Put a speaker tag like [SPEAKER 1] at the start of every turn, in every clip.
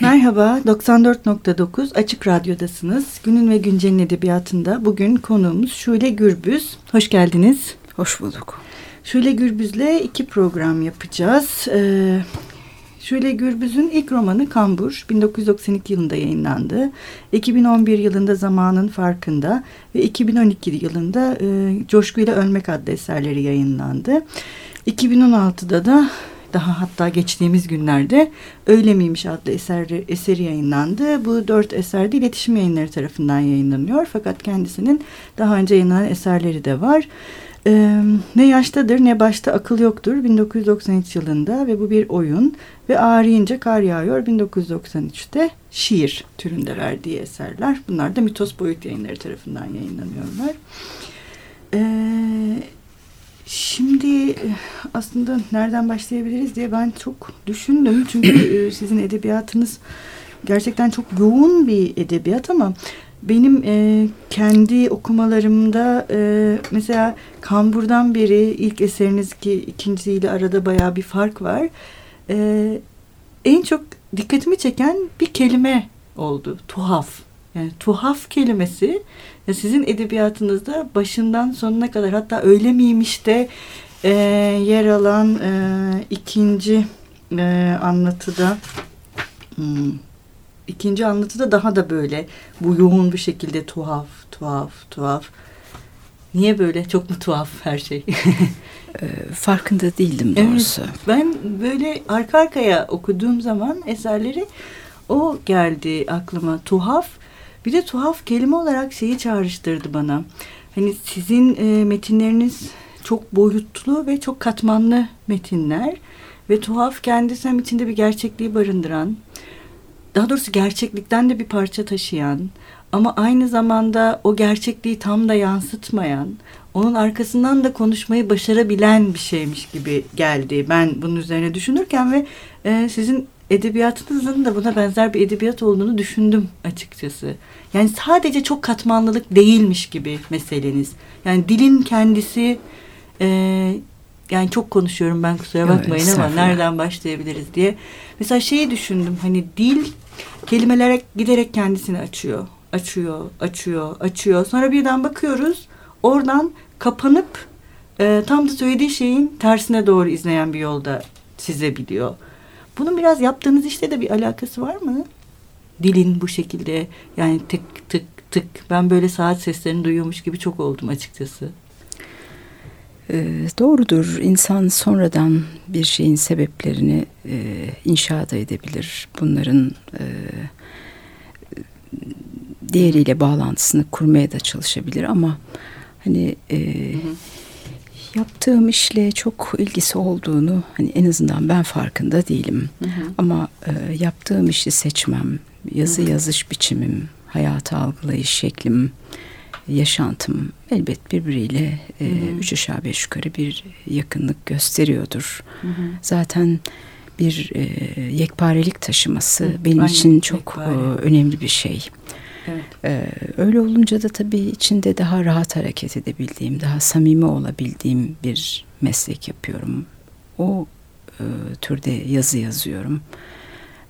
[SPEAKER 1] Merhaba, 94.9 Açık Radyo'dasınız. Günün ve Güncel'in edebiyatında bugün konuğumuz Şule Gürbüz. Hoş geldiniz.
[SPEAKER 2] Hoş bulduk.
[SPEAKER 1] Şule Gürbüz'le iki program yapacağız. Ee, Şule Gürbüz'ün ilk romanı Kambur 1992 yılında yayınlandı. 2011 yılında Zamanın Farkında ve 2012 yılında e, Coşkuyla Ölmek adlı eserleri yayınlandı. 2016'da da daha hatta geçtiğimiz günlerde Öyle miymiş adlı eseri, eseri yayınlandı. Bu dört eser de iletişim yayınları tarafından yayınlanıyor. Fakat kendisinin daha önce yayınlanan eserleri de var. Ee, ne yaştadır ne başta akıl yoktur 1993 yılında ve bu bir oyun ve ağrıyınca kar yağıyor 1993'te şiir türünde verdiği eserler. Bunlar da Mitos Boyut yayınları tarafından yayınlanıyorlar. Ee, aslında nereden başlayabiliriz diye ben çok düşündüm. Çünkü e, sizin edebiyatınız gerçekten çok yoğun bir edebiyat ama benim e, kendi okumalarımda e, mesela Kambur'dan beri ilk eseriniz ki ikincisiyle arada baya bir fark var. E, en çok dikkatimi çeken bir kelime oldu. Tuhaf. Yani tuhaf kelimesi sizin edebiyatınızda başından sonuna kadar hatta öyle miymiş de e, yer alan e, ikinci e, anlatıda hmm, ikinci anlatıda daha da böyle bu yoğun bir şekilde tuhaf tuhaf tuhaf. Niye böyle? Çok mu tuhaf her şey?
[SPEAKER 2] Farkında değildim doğrusu.
[SPEAKER 1] evet, ben böyle arka arkaya okuduğum zaman eserleri o geldi aklıma. Tuhaf bir de tuhaf kelime olarak şeyi çağrıştırdı bana. Hani sizin e, metinleriniz çok boyutlu ve çok katmanlı metinler ve tuhaf kendisi hem içinde bir gerçekliği barındıran, daha doğrusu gerçeklikten de bir parça taşıyan ama aynı zamanda o gerçekliği tam da yansıtmayan, onun arkasından da konuşmayı başarabilen bir şeymiş gibi geldi. Ben bunun üzerine düşünürken ve e, sizin edebiyatınızın da buna benzer bir edebiyat olduğunu düşündüm açıkçası. Yani sadece çok katmanlılık değilmiş gibi meseleniz. Yani dilin kendisi e, yani çok konuşuyorum ben kusura bakmayın evet, ama nereden başlayabiliriz diye. Mesela şeyi düşündüm hani dil kelimelere giderek kendisini açıyor. Açıyor, açıyor, açıyor. Sonra birden bakıyoruz oradan kapanıp e, tam da söylediği şeyin tersine doğru izleyen bir yolda çizebiliyor. Bunun biraz yaptığınız işte de bir alakası var mı? Dilin bu şekilde yani tık tık tık ben böyle saat seslerini duyuyormuş gibi çok oldum açıkçası.
[SPEAKER 2] E, doğrudur. İnsan sonradan bir şeyin sebeplerini e, inşa da edebilir. Bunların e, diğeriyle bağlantısını kurmaya da çalışabilir ama hani e, hı hı yaptığım işle çok ilgisi olduğunu hani en azından ben farkında değilim. Hı hı. Ama e, yaptığım işi seçmem, yazı hı hı. yazış biçimim, hayatı algılayış şeklim, yaşantım elbet birbiriyle e, üç aşağı beş yukarı bir yakınlık gösteriyordur. Hı hı. Zaten bir e, yekparelik taşıması hı, benim aynen, için çok e, önemli bir şey. Evet. Ee, öyle olunca da tabii içinde daha rahat hareket edebildiğim, daha samimi olabildiğim bir meslek yapıyorum. O e, türde yazı yazıyorum.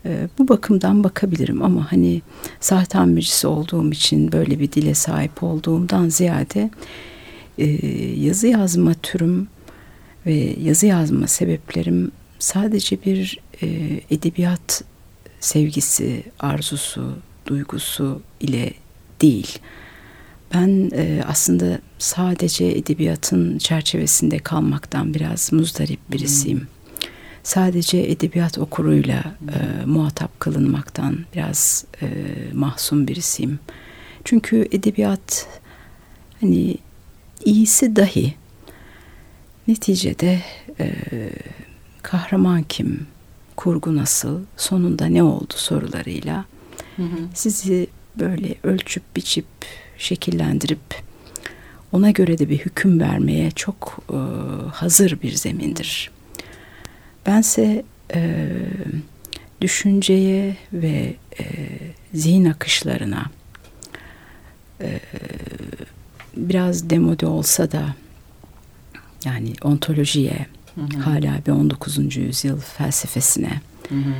[SPEAKER 2] E, bu bakımdan bakabilirim ama hani saat tamircisi olduğum için böyle bir dile sahip olduğumdan ziyade e, yazı yazma türüm ve yazı yazma sebeplerim sadece bir e, edebiyat sevgisi, arzusu, duygusu ile değil. Ben e, aslında sadece edebiyatın çerçevesinde kalmaktan biraz muzdarip birisiyim. Hmm. Sadece edebiyat okuruyla e, muhatap kılınmaktan biraz e, mahzun birisiyim. Çünkü edebiyat hani iyisi dahi neticede e, kahraman kim, kurgu nasıl, sonunda ne oldu sorularıyla Hı Sizi böyle ölçüp biçip şekillendirip ona göre de bir hüküm vermeye çok e, hazır bir zemindir. Bense e, düşünceye ve e, zihin akışlarına e, biraz demode olsa da yani ontolojiye hı hı. hala bir 19. yüzyıl felsefesine hı hı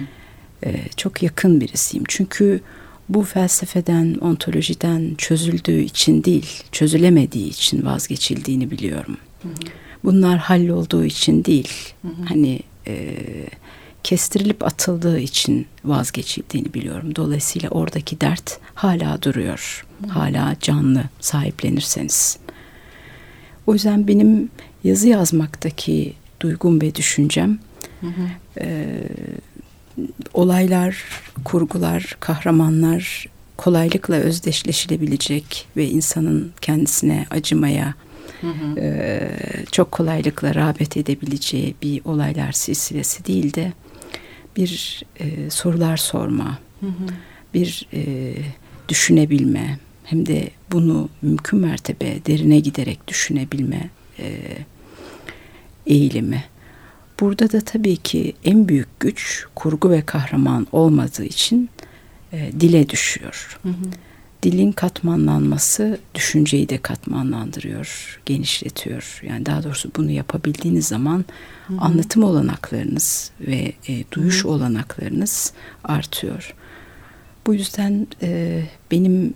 [SPEAKER 2] e, çok yakın birisiyim. Çünkü bu felsefeden, ontolojiden çözüldüğü için değil, çözülemediği için vazgeçildiğini biliyorum. Hı hı. Bunlar hallolduğu için değil, hı hı. hani e, kestirilip atıldığı için vazgeçildiğini biliyorum. Dolayısıyla oradaki dert hala duruyor, hala canlı sahiplenirseniz. O yüzden benim yazı yazmaktaki duygum ve düşüncem hı hı. E, olaylar, kurgular, kahramanlar kolaylıkla özdeşleşilebilecek ve insanın kendisine acımaya hı hı. E, çok kolaylıkla rağbet edebileceği bir olaylar silsilesi değil de bir e, sorular sorma, hı hı. bir e, düşünebilme, hem de bunu mümkün mertebe derine giderek düşünebilme e, eğilimi. Burada da tabii ki en büyük güç kurgu ve kahraman olmadığı için e, dile düşüyor. Hı hı. Dilin katmanlanması düşünceyi de katmanlandırıyor, genişletiyor. Yani daha doğrusu bunu yapabildiğiniz zaman hı hı. anlatım olanaklarınız ve e, duyuş hı hı. olanaklarınız artıyor. Bu yüzden e, benim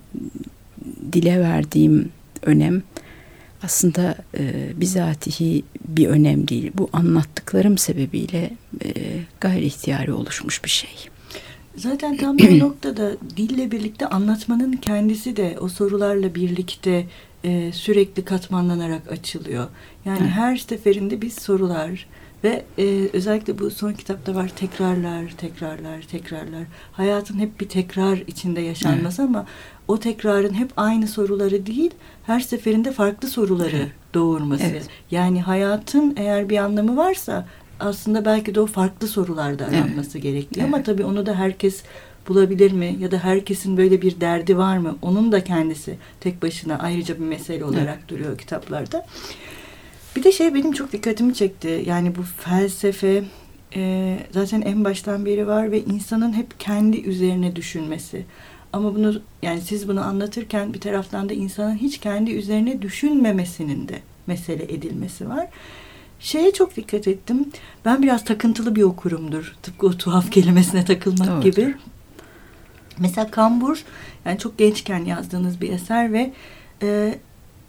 [SPEAKER 2] dile verdiğim önem aslında e, bizatihi bir önem değil. Bu anlattıklarım sebebiyle e, gayri ihtiyari oluşmuş bir şey.
[SPEAKER 1] Zaten tam bu noktada dille birlikte anlatmanın kendisi de o sorularla birlikte e, sürekli katmanlanarak açılıyor. Yani her seferinde biz sorular ve e, özellikle bu son kitapta var tekrarlar, tekrarlar, tekrarlar. Hayatın hep bir tekrar içinde yaşanması evet. ama o tekrarın hep aynı soruları değil, her seferinde farklı soruları evet. doğurması. Evet. Yani hayatın eğer bir anlamı varsa aslında belki de o farklı sorularda aranması evet. gerekli. Evet. Ama tabii onu da herkes bulabilir mi? Ya da herkesin böyle bir derdi var mı? Onun da kendisi tek başına ayrıca bir mesele olarak evet. duruyor kitaplarda. Bir de şey benim çok dikkatimi çekti. Yani bu felsefe e, zaten en baştan beri var ve insanın hep kendi üzerine düşünmesi. Ama bunu yani siz bunu anlatırken bir taraftan da insanın hiç kendi üzerine düşünmemesinin de mesele edilmesi var. Şeye çok dikkat ettim. Ben biraz takıntılı bir okurumdur. Tıpkı o tuhaf kelimesine takılmak Doğrudur. gibi. Mesela Kambur yani çok gençken yazdığınız bir eser ve e,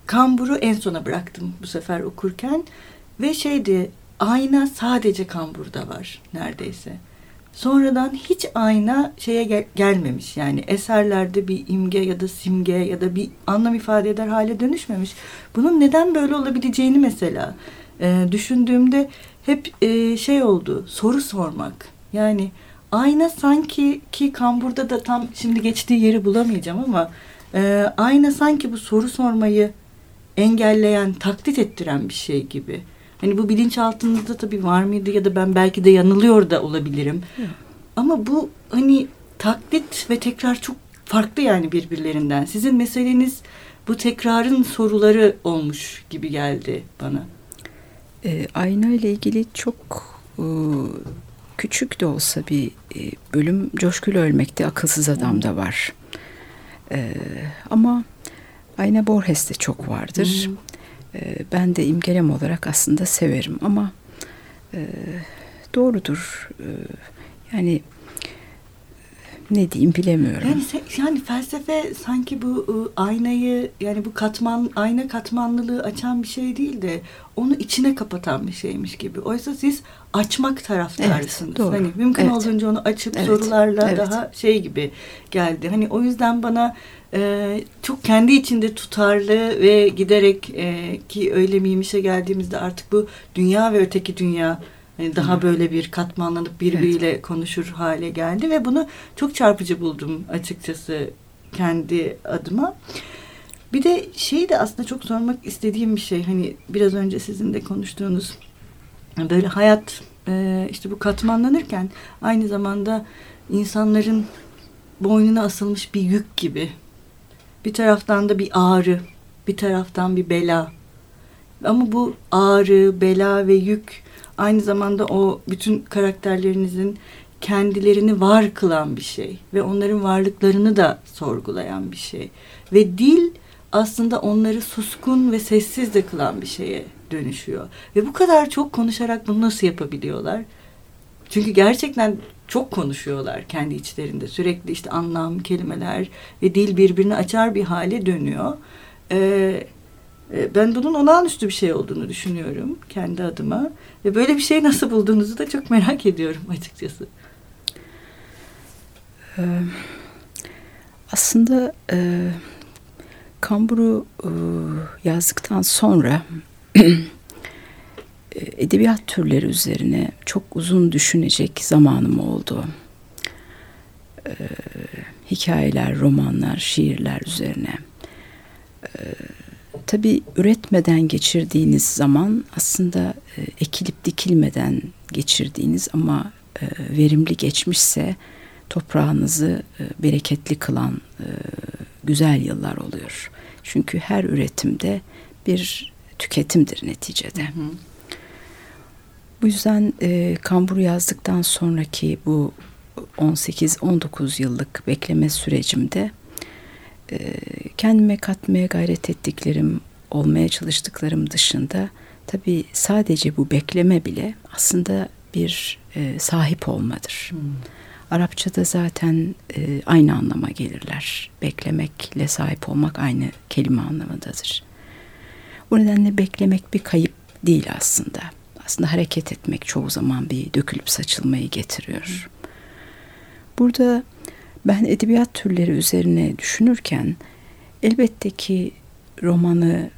[SPEAKER 1] Kambur'u en sona bıraktım bu sefer okurken ve şeydi ayna sadece Kambur'da var neredeyse. Sonradan hiç ayna şeye gel- gelmemiş yani eserlerde bir imge ya da simge ya da bir anlam ifade eder hale dönüşmemiş. Bunun neden böyle olabileceğini mesela e, düşündüğümde hep e, şey oldu soru sormak. Yani ayna sanki ki kamburda da tam şimdi geçtiği yeri bulamayacağım ama e, ayna sanki bu soru sormayı engelleyen, taklit ettiren bir şey gibi. Hani bu bilinçaltında tabii var mıydı ya da ben belki de yanılıyor da olabilirim. Hı. Ama bu hani taklit ve tekrar çok farklı yani birbirlerinden. Sizin meseleniz bu tekrarın soruları olmuş gibi geldi bana.
[SPEAKER 2] E, ayna ile ilgili çok e, küçük de olsa bir e, bölüm Coşkulu Ölmekte Akılsız Adam da var. E, ama Ayna Borges'te çok vardır. Hmm. E, ben de imgelem olarak aslında severim ama e, doğrudur. E, yani ne diyeyim bilemiyorum.
[SPEAKER 1] Yani yani felsefe sanki bu ıı, aynayı yani bu katman ayna katmanlılığı açan bir şey değil de onu içine kapatan bir şeymiş gibi. Oysa siz açmak taraftarısınız. Evet, doğru. Hani mümkün evet. olduğunca onu açıp evet. sorularla evet. daha şey gibi geldi. Hani o yüzden bana e, çok kendi içinde tutarlı ve giderek e, ki öyle miymişe geldiğimizde artık bu dünya ve öteki dünya daha böyle bir katmanlanıp birbiriyle evet. konuşur hale geldi ve bunu çok çarpıcı buldum açıkçası kendi adıma. Bir de şey de aslında çok sormak istediğim bir şey hani biraz önce sizin de konuştuğunuz böyle hayat e, işte bu katmanlanırken aynı zamanda insanların boynuna asılmış bir yük gibi bir taraftan da bir ağrı bir taraftan bir bela ama bu ağrı, bela ve yük aynı zamanda o bütün karakterlerinizin kendilerini var kılan bir şey ve onların varlıklarını da sorgulayan bir şey. Ve dil aslında onları suskun ve sessiz de kılan bir şeye dönüşüyor. Ve bu kadar çok konuşarak bunu nasıl yapabiliyorlar? Çünkü gerçekten çok konuşuyorlar kendi içlerinde. Sürekli işte anlam, kelimeler ve dil birbirini açar bir hale dönüyor. Ee, ben bunun olağanüstü bir şey olduğunu düşünüyorum kendi adıma. Ve böyle bir şey nasıl bulduğunuzu da çok merak ediyorum açıkçası.
[SPEAKER 2] Aslında e, Kamburu e, yazdıktan sonra edebiyat türleri üzerine çok uzun düşünecek zamanım oldu. Ee, hikayeler, romanlar, şiirler üzerine. Ee, tabii üretmeden geçirdiğiniz zaman aslında e, ekilip dikilmeden geçirdiğiniz ama e, verimli geçmişse toprağınızı e, bereketli kılan e, güzel yıllar oluyor. Çünkü her üretimde bir tüketimdir neticede. Hı hı. Bu yüzden e, kambur yazdıktan sonraki bu 18-19 yıllık bekleme sürecimde e, kendime katmaya gayret ettiklerim, olmaya çalıştıklarım dışında tabii sadece bu bekleme bile aslında bir e, sahip olmadır. Hmm. Arapçada zaten e, aynı anlama gelirler. Beklemekle sahip olmak aynı kelime anlamındadır. Bu nedenle beklemek bir kayıp değil aslında aslında hareket etmek çoğu zaman bir dökülüp saçılmayı getiriyor. Burada ben edebiyat türleri üzerine düşünürken elbette ki romanı,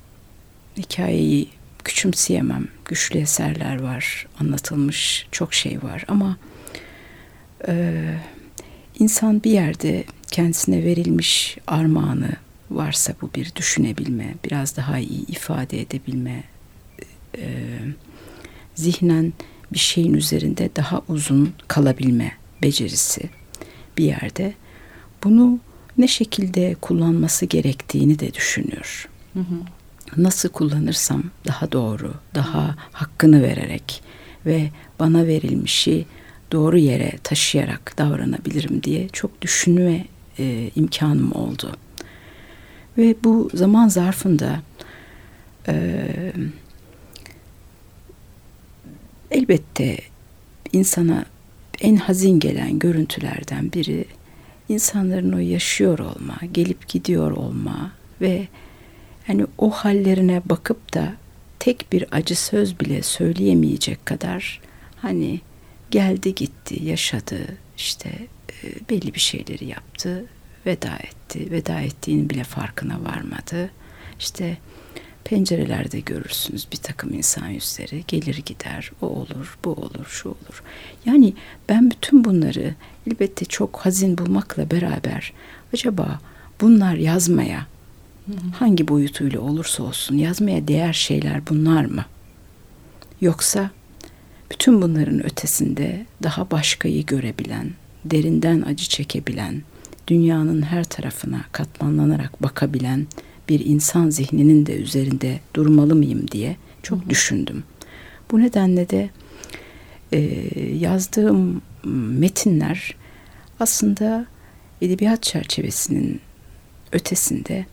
[SPEAKER 2] hikayeyi küçümseyemem. Güçlü eserler var, anlatılmış çok şey var ama e, insan bir yerde kendisine verilmiş armağanı varsa bu bir düşünebilme, biraz daha iyi ifade edebilme, e, zihnen bir şeyin üzerinde daha uzun kalabilme becerisi bir yerde bunu ne şekilde kullanması gerektiğini de düşünüyor. Hı hı. Nasıl kullanırsam daha doğru, daha hakkını vererek ve bana verilmişi doğru yere taşıyarak davranabilirim diye çok düşünme e, imkanım oldu. Ve bu zaman zarfında e, Elbette insana en hazin gelen görüntülerden biri insanların o yaşıyor olma, gelip gidiyor olma ve hani o hallerine bakıp da tek bir acı söz bile söyleyemeyecek kadar hani geldi gitti, yaşadı, işte e, belli bir şeyleri yaptı, veda etti. Veda ettiğinin bile farkına varmadı. İşte Pencerelerde görürsünüz bir takım insan yüzleri gelir gider o olur bu olur şu olur. Yani ben bütün bunları elbette çok hazin bulmakla beraber acaba bunlar yazmaya hangi boyutuyla olursa olsun yazmaya değer şeyler bunlar mı? Yoksa bütün bunların ötesinde daha başkayı görebilen, derinden acı çekebilen, dünyanın her tarafına katmanlanarak bakabilen bir insan zihninin de üzerinde durmalı mıyım diye çok hı hı. düşündüm. Bu nedenle de e, yazdığım metinler aslında edebiyat çerçevesinin ötesinde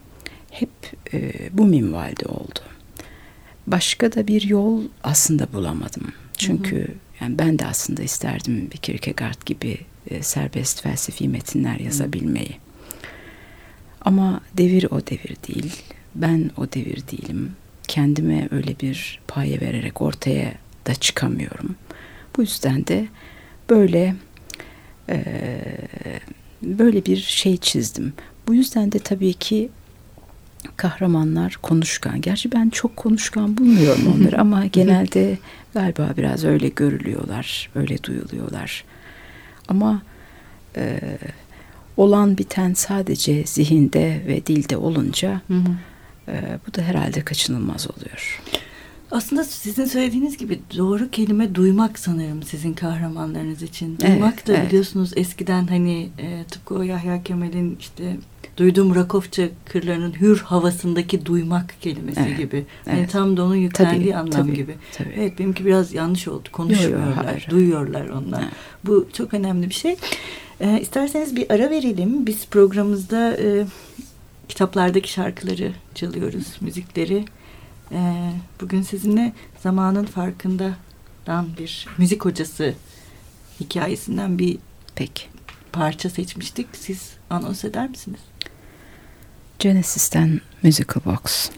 [SPEAKER 2] hep e, bu minvalde oldu. Başka da bir yol aslında bulamadım. Çünkü hı hı. yani ben de aslında isterdim bir Kierkegaard gibi e, serbest felsefi metinler yazabilmeyi. Ama devir o devir değil. Ben o devir değilim. Kendime öyle bir paye vererek ortaya da çıkamıyorum. Bu yüzden de böyle e, böyle bir şey çizdim. Bu yüzden de tabii ki kahramanlar konuşkan. Gerçi ben çok konuşkan bulmuyorum onları ama genelde galiba biraz öyle görülüyorlar, öyle duyuluyorlar. Ama e, olan biten sadece zihinde ve dilde olunca hı hı. E, bu da herhalde kaçınılmaz oluyor.
[SPEAKER 1] Aslında sizin söylediğiniz gibi doğru kelime duymak sanırım sizin kahramanlarınız için. Duymak evet, da evet. biliyorsunuz eskiden hani e, tıpkı o Yahya Kemal'in işte duyduğum Rakofça kırlarının hür havasındaki duymak kelimesi evet, gibi. Evet. tam da onun yüklendiği tabii, anlam tabii, gibi. Tabii. Evet benimki biraz yanlış oldu. Konuşmuyorlar, yo, yo, duyuyorlar onlar. Evet. Bu çok önemli bir şey. E, isterseniz bir ara verelim. Biz programımızda e, kitaplardaki şarkıları çalıyoruz, müzikleri. E, bugün sizinle zamanın farkından bir müzik hocası hikayesinden bir
[SPEAKER 2] Peki.
[SPEAKER 1] parça seçmiştik. Siz anons eder misiniz?
[SPEAKER 2] Genesis'ten Musical Box.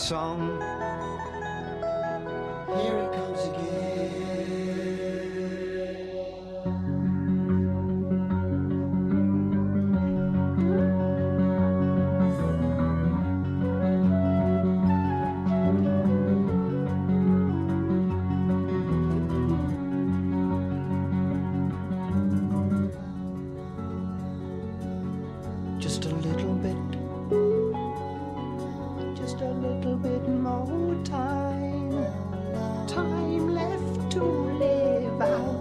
[SPEAKER 3] Song. Here it comes again. just a little bit, just a little bit more time, time left to live. out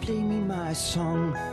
[SPEAKER 3] Play me my song.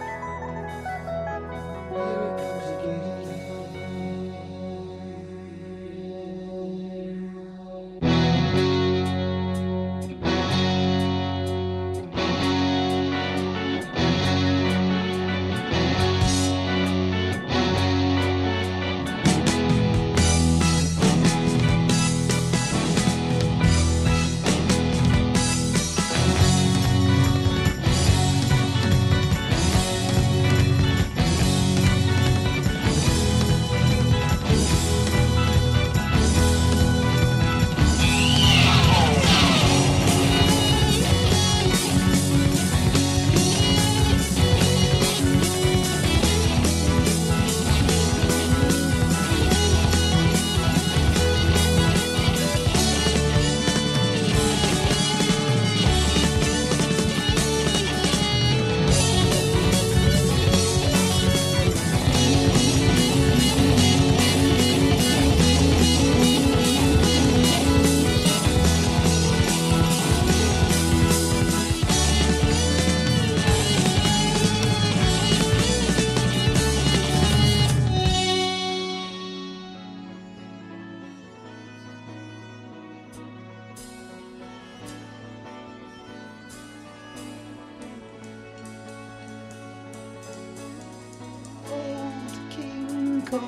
[SPEAKER 3] Cole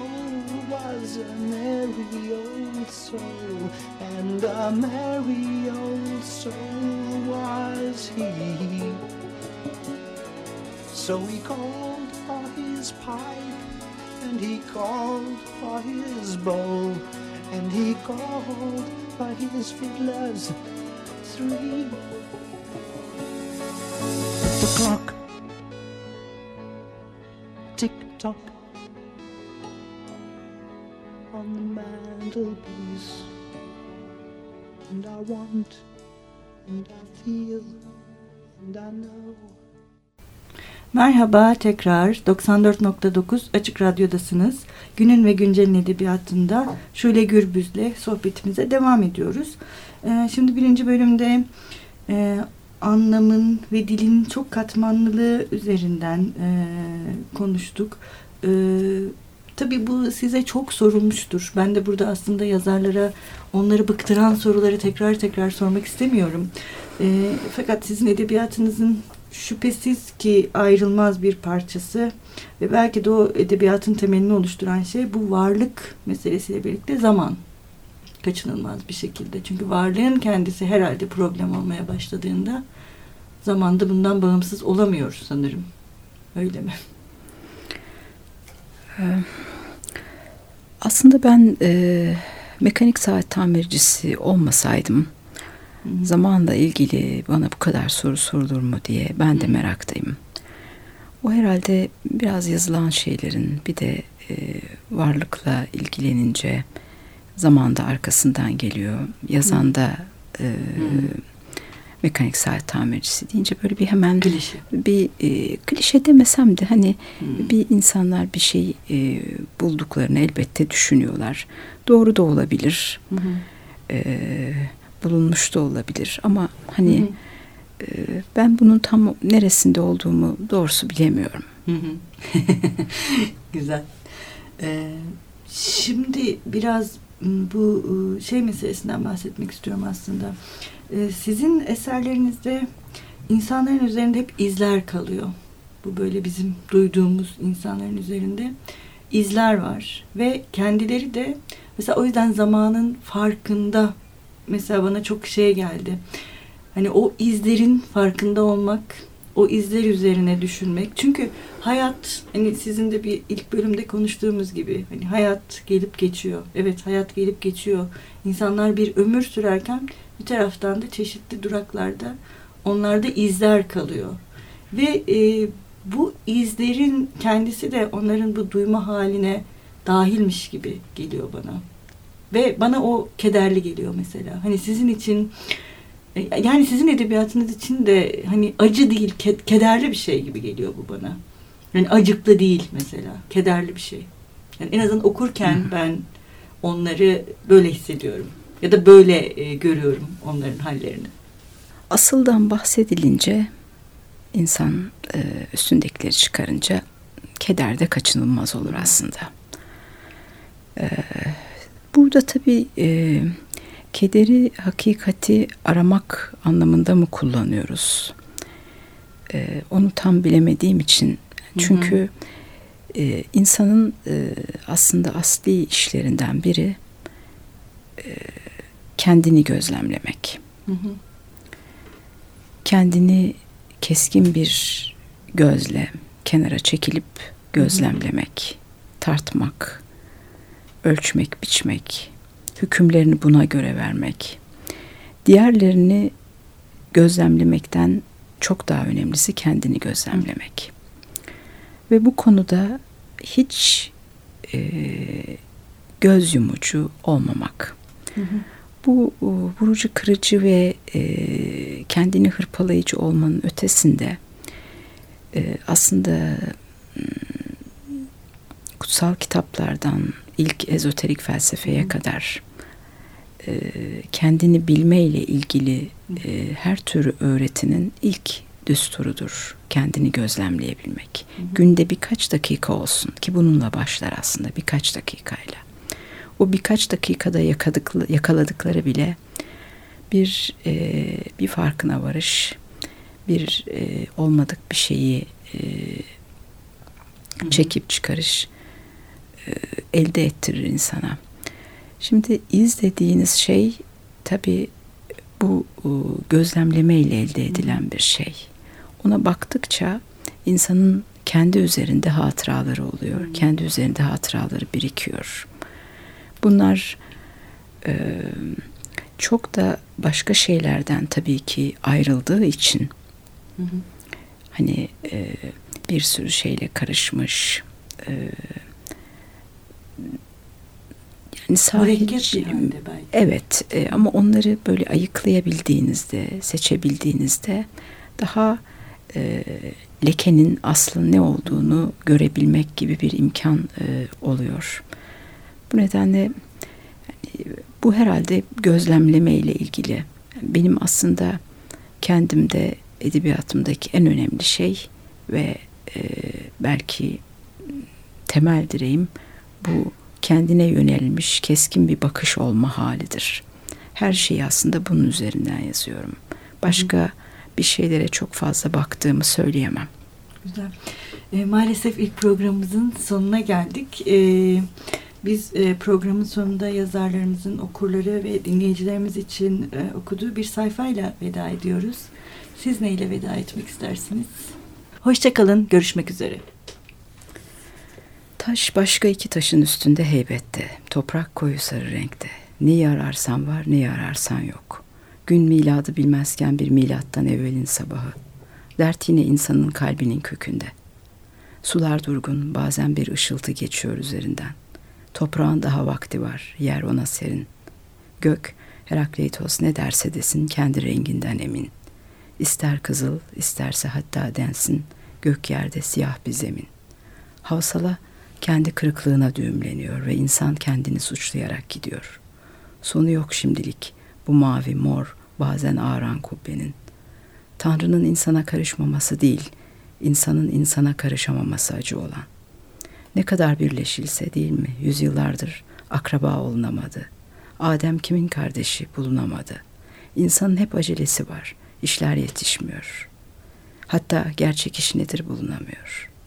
[SPEAKER 3] was a merry old soul, and a merry old soul was he. So he called for his pipe, and he called for his bowl, and he called for his fiddlers three. The clock tick tock mantelpiece, and I want, and I feel, and I know.
[SPEAKER 1] Merhaba tekrar 94.9 Açık Radyo'dasınız. Günün ve Güncel'in edebiyatında Şule Gürbüz'le sohbetimize devam ediyoruz. Ee, şimdi birinci bölümde e, anlamın ve dilin çok katmanlılığı üzerinden e, konuştuk. E, tabii bu size çok sorulmuştur. Ben de burada aslında yazarlara onları bıktıran soruları tekrar tekrar sormak istemiyorum. E, fakat sizin edebiyatınızın şüphesiz ki ayrılmaz bir parçası ve belki de o edebiyatın temelini oluşturan şey bu varlık meselesiyle birlikte zaman kaçınılmaz bir şekilde. Çünkü varlığın kendisi herhalde problem olmaya başladığında zamanda bundan bağımsız olamıyor sanırım. Öyle mi?
[SPEAKER 2] Ee, aslında ben e, mekanik saat tamircisi olmasaydım Hı. zamanla ilgili bana bu kadar soru sorulur mu diye ben de Hı. meraktayım. O herhalde biraz yazılan şeylerin bir de e, varlıkla ilgilenince zamanda arkasından geliyor. Yazan da e, mekanik saat tamircisi deyince böyle bir hemen
[SPEAKER 1] klişe.
[SPEAKER 2] bir e, klişe demesem de hani hmm. bir insanlar bir şey e, bulduklarını elbette düşünüyorlar. Doğru da olabilir. Hmm. E, bulunmuş da olabilir ama hani hmm. e, ben bunun tam neresinde olduğumu doğrusu bilemiyorum.
[SPEAKER 1] Güzel. Ee, şimdi biraz bu ıı, şey meselesinden bahsetmek istiyorum aslında. Ee, sizin eserlerinizde insanların üzerinde hep izler kalıyor. Bu böyle bizim duyduğumuz insanların üzerinde izler var ve kendileri de mesela o yüzden zamanın farkında mesela bana çok şey geldi. Hani o izlerin farkında olmak o izler üzerine düşünmek. Çünkü hayat hani sizin de bir ilk bölümde konuştuğumuz gibi hani hayat gelip geçiyor. Evet hayat gelip geçiyor. İnsanlar bir ömür sürerken bir taraftan da çeşitli duraklarda onlarda izler kalıyor. Ve e, bu izlerin kendisi de onların bu duyma haline dahilmiş gibi geliyor bana. Ve bana o kederli geliyor mesela. Hani sizin için yani sizin edebiyatınız için de hani acı değil, kederli bir şey gibi geliyor bu bana. Yani acıklı değil mesela, kederli bir şey. Yani en azından okurken ben onları böyle hissediyorum ya da böyle e, görüyorum onların hallerini.
[SPEAKER 2] Asıldan bahsedilince insan e, üstündekileri çıkarınca keder de kaçınılmaz olur aslında. E, burada tabii e, kederi hakikati aramak anlamında mı kullanıyoruz? Ee, onu tam bilemediğim için çünkü E, insanın e, aslında asli işlerinden biri e, kendini gözlemlemek. Hı hı. Kendini keskin bir gözle kenara çekilip gözlemlemek, hı hı. tartmak, ölçmek, biçmek, hükümlerini buna göre vermek. Diğerlerini gözlemlemekten çok daha önemlisi kendini gözlemlemek. Ve bu konuda hiç e, göz yumucu olmamak. Hı hı. Bu e, vurucu, kırıcı ve e, kendini hırpalayıcı olmanın ötesinde e, aslında hmm, kutsal kitaplardan ilk ezoterik felsefeye hı. kadar e, kendini bilme ile ilgili e, her türü öğretinin ilk düsturudur. Kendini gözlemleyebilmek. Hı hı. Günde birkaç dakika olsun ki bununla başlar aslında birkaç dakikayla. O birkaç dakikada yakadıklı, yakaladıkları bile bir e, bir farkına varış, bir e, olmadık bir şeyi e, çekip çıkarış e, elde ettirir insana. Şimdi iz dediğiniz şey tabi bu gözlemleme ile elde edilen bir şey. Ona baktıkça insanın kendi üzerinde hatıraları oluyor. Hmm. Kendi üzerinde hatıraları birikiyor. Bunlar e, çok da başka şeylerden tabii ki ayrıldığı için hı hani e, bir sürü şeyle karışmış e,
[SPEAKER 1] yani sahil,
[SPEAKER 2] Evet e, ama onları böyle ayıklayabildiğinizde, seçebildiğinizde daha e, lekenin aslı ne olduğunu görebilmek gibi bir imkan e, oluyor. Bu nedenle yani, bu herhalde gözlemleme ile ilgili. Benim aslında kendimde edebiyatımdaki en önemli şey ve e, belki temel direğim bu kendine yönelmiş keskin bir bakış olma halidir. Her şeyi aslında bunun üzerinden yazıyorum. Başka bir şeylere çok fazla baktığımı söyleyemem.
[SPEAKER 1] Güzel. E, maalesef ilk programımızın sonuna geldik. E, biz e, programın sonunda yazarlarımızın okurları ve dinleyicilerimiz için e, okuduğu bir sayfayla veda ediyoruz. Siz neyle veda etmek istersiniz? Hoşçakalın, görüşmek üzere.
[SPEAKER 2] Taş başka iki taşın üstünde heybette, toprak koyu sarı renkte. Neyi ararsan var, neyi ararsan yok. Gün miladı bilmezken bir milattan evvelin sabahı. Dert yine insanın kalbinin kökünde. Sular durgun, bazen bir ışıltı geçiyor üzerinden. Toprağın daha vakti var, yer ona serin. Gök, Herakleitos ne derse desin kendi renginden emin. İster kızıl, isterse hatta densin, gök yerde siyah bir zemin. Havsala kendi kırıklığına düğümleniyor ve insan kendini suçlayarak gidiyor. Sonu yok şimdilik bu mavi mor bazen ağıran kubbenin. Tanrı'nın insana karışmaması değil, insanın insana karışamaması acı olan. Ne kadar birleşilse değil mi yüzyıllardır akraba olunamadı. Adem kimin kardeşi bulunamadı. İnsanın hep acelesi var, işler yetişmiyor. Hatta gerçek iş nedir bulunamıyor.''